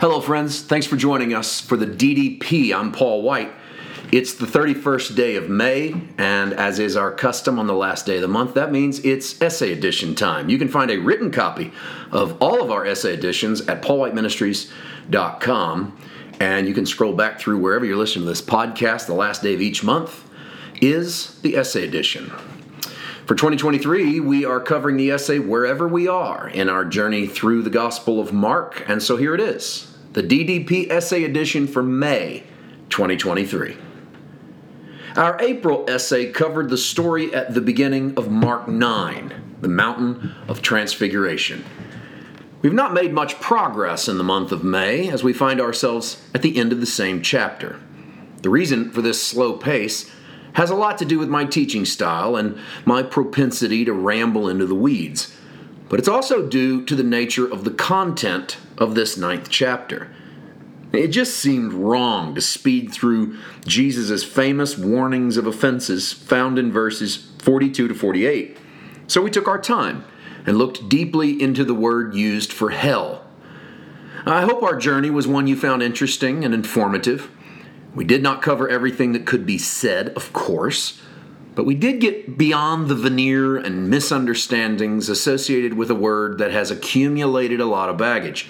Hello, friends. Thanks for joining us for the DDP. I'm Paul White. It's the 31st day of May, and as is our custom on the last day of the month, that means it's essay edition time. You can find a written copy of all of our essay editions at paulwhiteministries.com, and you can scroll back through wherever you're listening to this podcast. The last day of each month is the essay edition. For 2023, we are covering the essay Wherever We Are in our journey through the Gospel of Mark, and so here it is the DDP Essay Edition for May 2023. Our April essay covered the story at the beginning of Mark 9, the Mountain of Transfiguration. We've not made much progress in the month of May as we find ourselves at the end of the same chapter. The reason for this slow pace has a lot to do with my teaching style and my propensity to ramble into the weeds. But it's also due to the nature of the content of this ninth chapter. It just seemed wrong to speed through Jesus' famous warnings of offenses found in verses 42 to 48. So we took our time and looked deeply into the word used for hell. I hope our journey was one you found interesting and informative. We did not cover everything that could be said, of course, but we did get beyond the veneer and misunderstandings associated with a word that has accumulated a lot of baggage.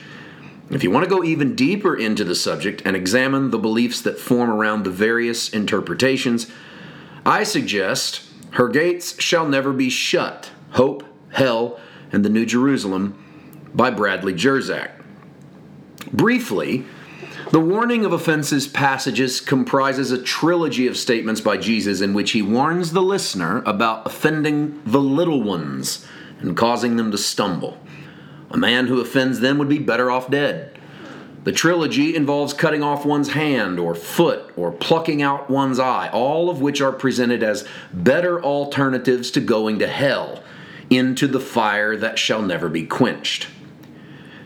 If you want to go even deeper into the subject and examine the beliefs that form around the various interpretations, I suggest Her Gates Shall Never Be Shut Hope, Hell, and the New Jerusalem by Bradley Jersak. Briefly, the warning of offenses passages comprises a trilogy of statements by Jesus in which he warns the listener about offending the little ones and causing them to stumble. A man who offends them would be better off dead. The trilogy involves cutting off one's hand or foot or plucking out one's eye, all of which are presented as better alternatives to going to hell, into the fire that shall never be quenched.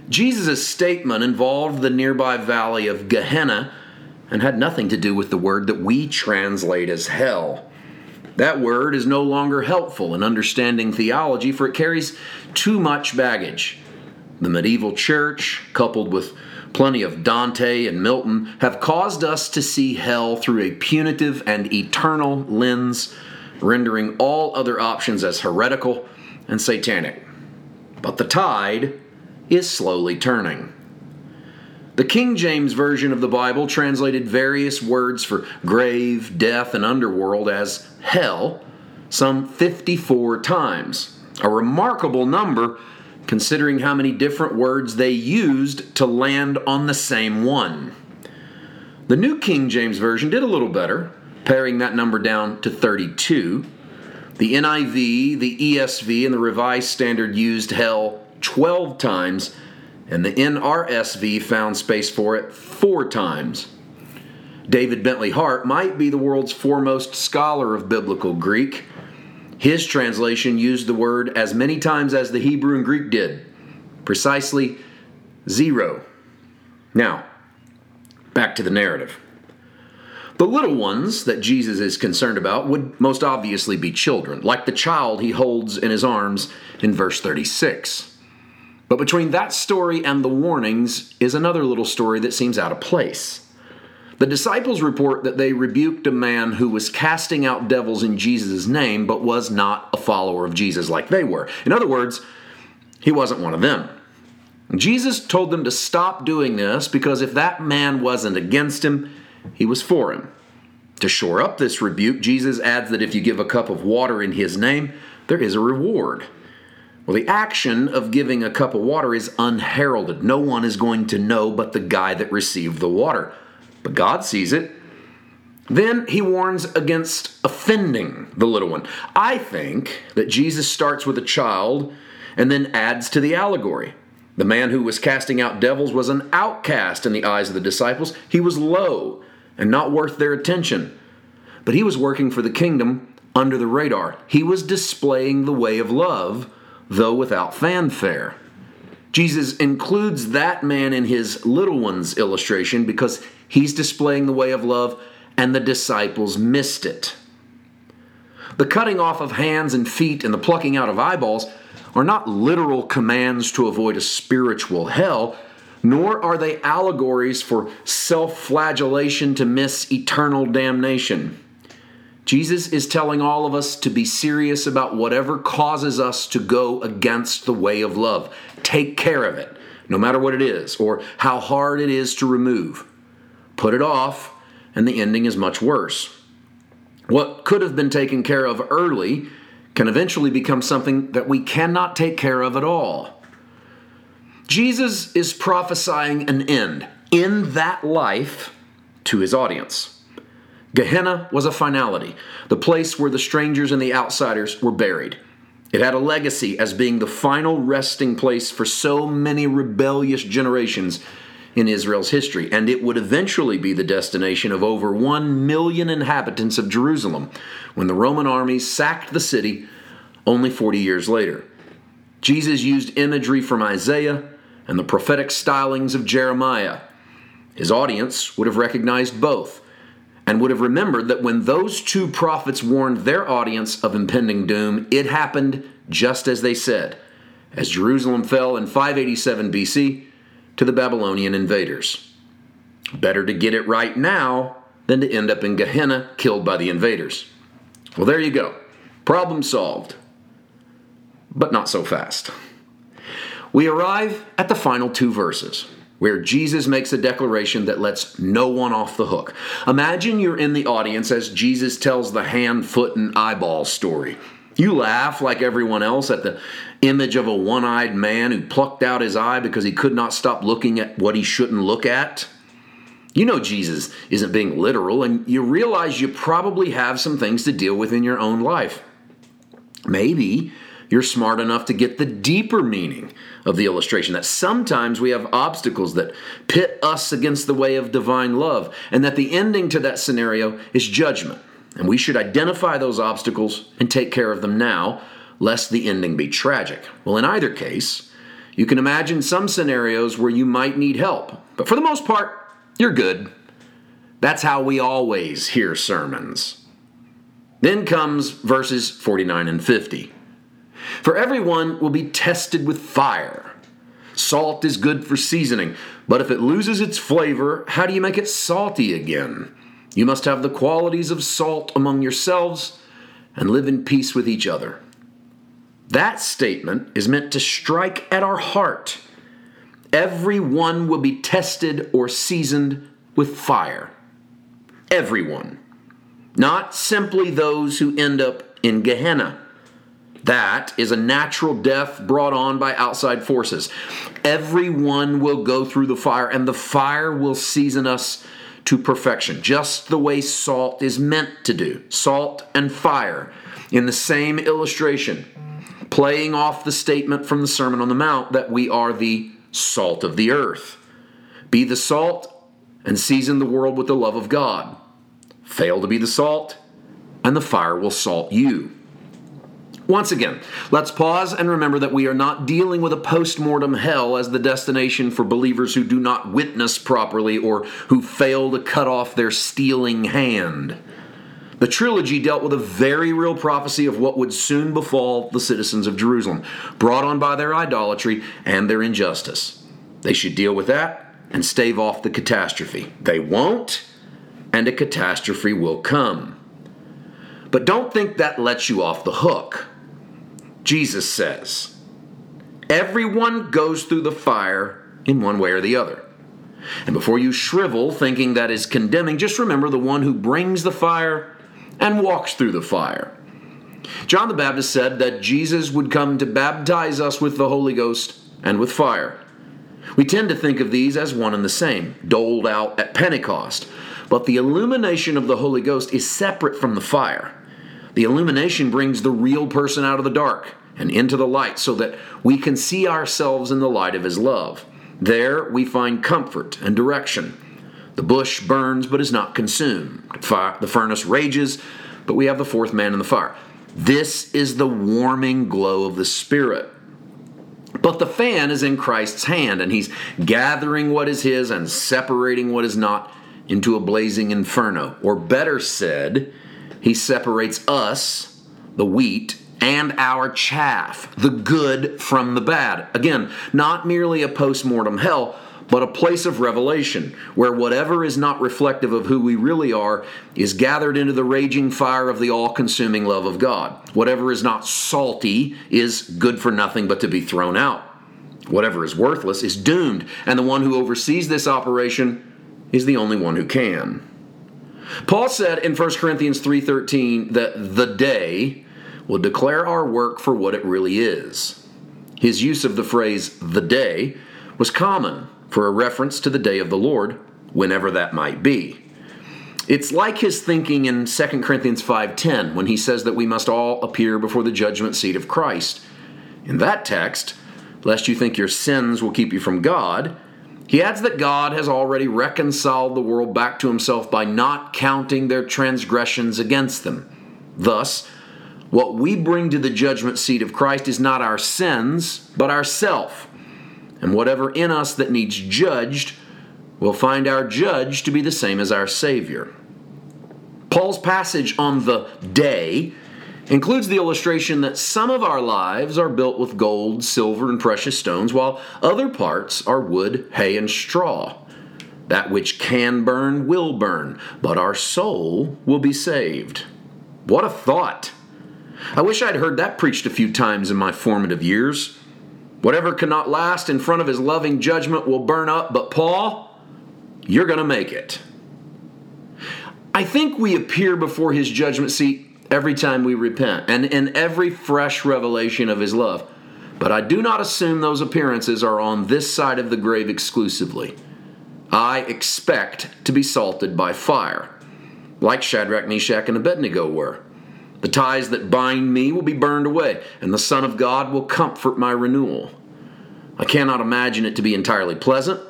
Jesus' statement involved the nearby valley of Gehenna and had nothing to do with the word that we translate as hell. That word is no longer helpful in understanding theology, for it carries too much baggage. The medieval church, coupled with plenty of Dante and Milton, have caused us to see hell through a punitive and eternal lens, rendering all other options as heretical and satanic. But the tide is slowly turning. The King James Version of the Bible translated various words for grave, death, and underworld as hell some 54 times, a remarkable number considering how many different words they used to land on the same one. The New King James Version did a little better, paring that number down to 32. The NIV, the ESV, and the Revised Standard used hell 12 times, and the NRSV found space for it four times. David Bentley Hart might be the world's foremost scholar of biblical Greek. His translation used the word as many times as the Hebrew and Greek did, precisely zero. Now, back to the narrative. The little ones that Jesus is concerned about would most obviously be children, like the child he holds in his arms in verse 36. But between that story and the warnings is another little story that seems out of place. The disciples report that they rebuked a man who was casting out devils in Jesus' name, but was not a follower of Jesus like they were. In other words, he wasn't one of them. Jesus told them to stop doing this because if that man wasn't against him, he was for him. To shore up this rebuke, Jesus adds that if you give a cup of water in his name, there is a reward. Well, the action of giving a cup of water is unheralded. No one is going to know but the guy that received the water. But God sees it. Then he warns against offending the little one. I think that Jesus starts with a child and then adds to the allegory. The man who was casting out devils was an outcast in the eyes of the disciples. He was low and not worth their attention. But he was working for the kingdom under the radar. He was displaying the way of love though without fanfare. Jesus includes that man in his little ones illustration because he's displaying the way of love and the disciples missed it. The cutting off of hands and feet and the plucking out of eyeballs are not literal commands to avoid a spiritual hell, nor are they allegories for self flagellation to miss eternal damnation. Jesus is telling all of us to be serious about whatever causes us to go against the way of love. Take care of it, no matter what it is, or how hard it is to remove. Put it off, and the ending is much worse. What could have been taken care of early can eventually become something that we cannot take care of at all. Jesus is prophesying an end in that life to his audience. Gehenna was a finality, the place where the strangers and the outsiders were buried. It had a legacy as being the final resting place for so many rebellious generations in Israel's history, and it would eventually be the destination of over 1 million inhabitants of Jerusalem when the Roman armies sacked the city only 40 years later. Jesus used imagery from Isaiah and the prophetic stylings of Jeremiah. His audience would have recognized both and would have remembered that when those two prophets warned their audience of impending doom, it happened just as they said, as Jerusalem fell in 587 BC to the Babylonian invaders. Better to get it right now than to end up in Gehenna killed by the invaders. Well, there you go. Problem solved. But not so fast. We arrive at the final two verses where Jesus makes a declaration that lets no one off the hook. Imagine you're in the audience as Jesus tells the hand, foot, and eyeball story. You laugh like everyone else at the image of a one eyed man who plucked out his eye because he could not stop looking at what he shouldn't look at. You know Jesus isn't being literal, and you realize you probably have some things to deal with in your own life. Maybe you're smart enough to get the deeper meaning of the illustration that sometimes we have obstacles that pit us against the way of divine love, and that the ending to that scenario is judgment. And we should identify those obstacles and take care of them now, lest the ending be tragic. Well, in either case, you can imagine some scenarios where you might need help, but for the most part, you're good. That's how we always hear sermons. Then comes verses 49 and 50. For everyone will be tested with fire. Salt is good for seasoning, but if it loses its flavor, how do you make it salty again? You must have the qualities of salt among yourselves and live in peace with each other. That statement is meant to strike at our heart. Everyone will be tested or seasoned with fire. Everyone. Not simply those who end up in Gehenna. That is a natural death brought on by outside forces. Everyone will go through the fire, and the fire will season us to perfection, just the way salt is meant to do. Salt and fire in the same illustration, playing off the statement from the Sermon on the Mount that we are the salt of the earth. Be the salt and season the world with the love of God. Fail to be the salt, and the fire will salt you. Once again, let's pause and remember that we are not dealing with a post mortem hell as the destination for believers who do not witness properly or who fail to cut off their stealing hand. The trilogy dealt with a very real prophecy of what would soon befall the citizens of Jerusalem, brought on by their idolatry and their injustice. They should deal with that and stave off the catastrophe. They won't, and a catastrophe will come. But don't think that lets you off the hook. Jesus says. Everyone goes through the fire in one way or the other. And before you shrivel thinking that is condemning, just remember the one who brings the fire and walks through the fire. John the Baptist said that Jesus would come to baptize us with the Holy Ghost and with fire. We tend to think of these as one and the same, doled out at Pentecost. But the illumination of the Holy Ghost is separate from the fire. The illumination brings the real person out of the dark and into the light so that we can see ourselves in the light of His love. There we find comfort and direction. The bush burns but is not consumed. The furnace rages, but we have the fourth man in the fire. This is the warming glow of the Spirit. But the fan is in Christ's hand, and He's gathering what is His and separating what is not into a blazing inferno. Or better said, he separates us, the wheat, and our chaff, the good from the bad. Again, not merely a post mortem hell, but a place of revelation, where whatever is not reflective of who we really are is gathered into the raging fire of the all consuming love of God. Whatever is not salty is good for nothing but to be thrown out. Whatever is worthless is doomed, and the one who oversees this operation is the only one who can. Paul said in 1 Corinthians 3:13 that the day will declare our work for what it really is. His use of the phrase the day was common for a reference to the day of the Lord, whenever that might be. It's like his thinking in 2 Corinthians 5:10 when he says that we must all appear before the judgment seat of Christ. In that text, lest you think your sins will keep you from God, he adds that God has already reconciled the world back to himself by not counting their transgressions against them. Thus, what we bring to the judgment seat of Christ is not our sins, but ourself and whatever in us that needs judged, will find our judge to be the same as our Savior. Paul's passage on the day includes the illustration that some of our lives are built with gold, silver, and precious stones, while other parts are wood, hay, and straw. That which can burn will burn, but our soul will be saved. What a thought! I wish I'd heard that preached a few times in my formative years. Whatever cannot last in front of his loving judgment will burn up, but Paul, you're going to make it. I think we appear before his judgment seat every time we repent and in every fresh revelation of his love. But I do not assume those appearances are on this side of the grave exclusively. I expect to be salted by fire, like Shadrach, Meshach, and Abednego were. The ties that bind me will be burned away, and the Son of God will comfort my renewal. I cannot imagine it to be entirely pleasant,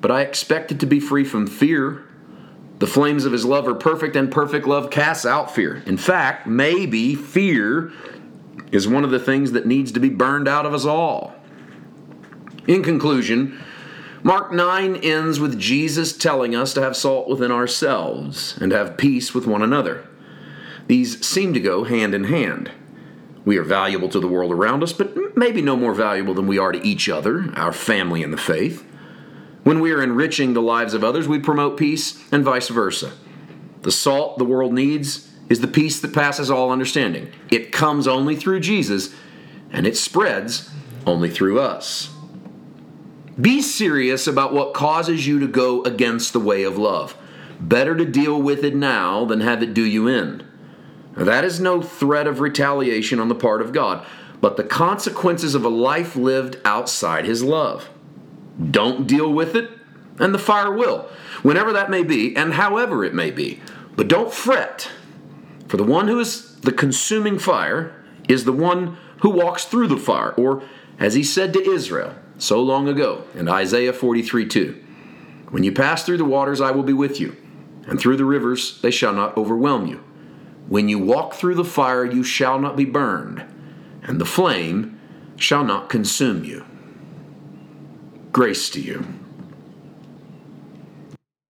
but I expect it to be free from fear. The flames of his love are perfect, and perfect love casts out fear. In fact, maybe fear is one of the things that needs to be burned out of us all. In conclusion, Mark 9 ends with Jesus telling us to have salt within ourselves and have peace with one another. These seem to go hand in hand. We are valuable to the world around us, but maybe no more valuable than we are to each other, our family in the faith. When we are enriching the lives of others, we promote peace and vice versa. The salt the world needs is the peace that passes all understanding. It comes only through Jesus, and it spreads only through us. Be serious about what causes you to go against the way of love. Better to deal with it now than have it do you in. That is no threat of retaliation on the part of God, but the consequences of a life lived outside His love. Don't deal with it, and the fire will, whenever that may be, and however it may be. But don't fret, for the one who is the consuming fire is the one who walks through the fire, or as he said to Israel so long ago in Isaiah 43 2. When you pass through the waters, I will be with you, and through the rivers, they shall not overwhelm you. When you walk through the fire, you shall not be burned, and the flame shall not consume you. Grace to you.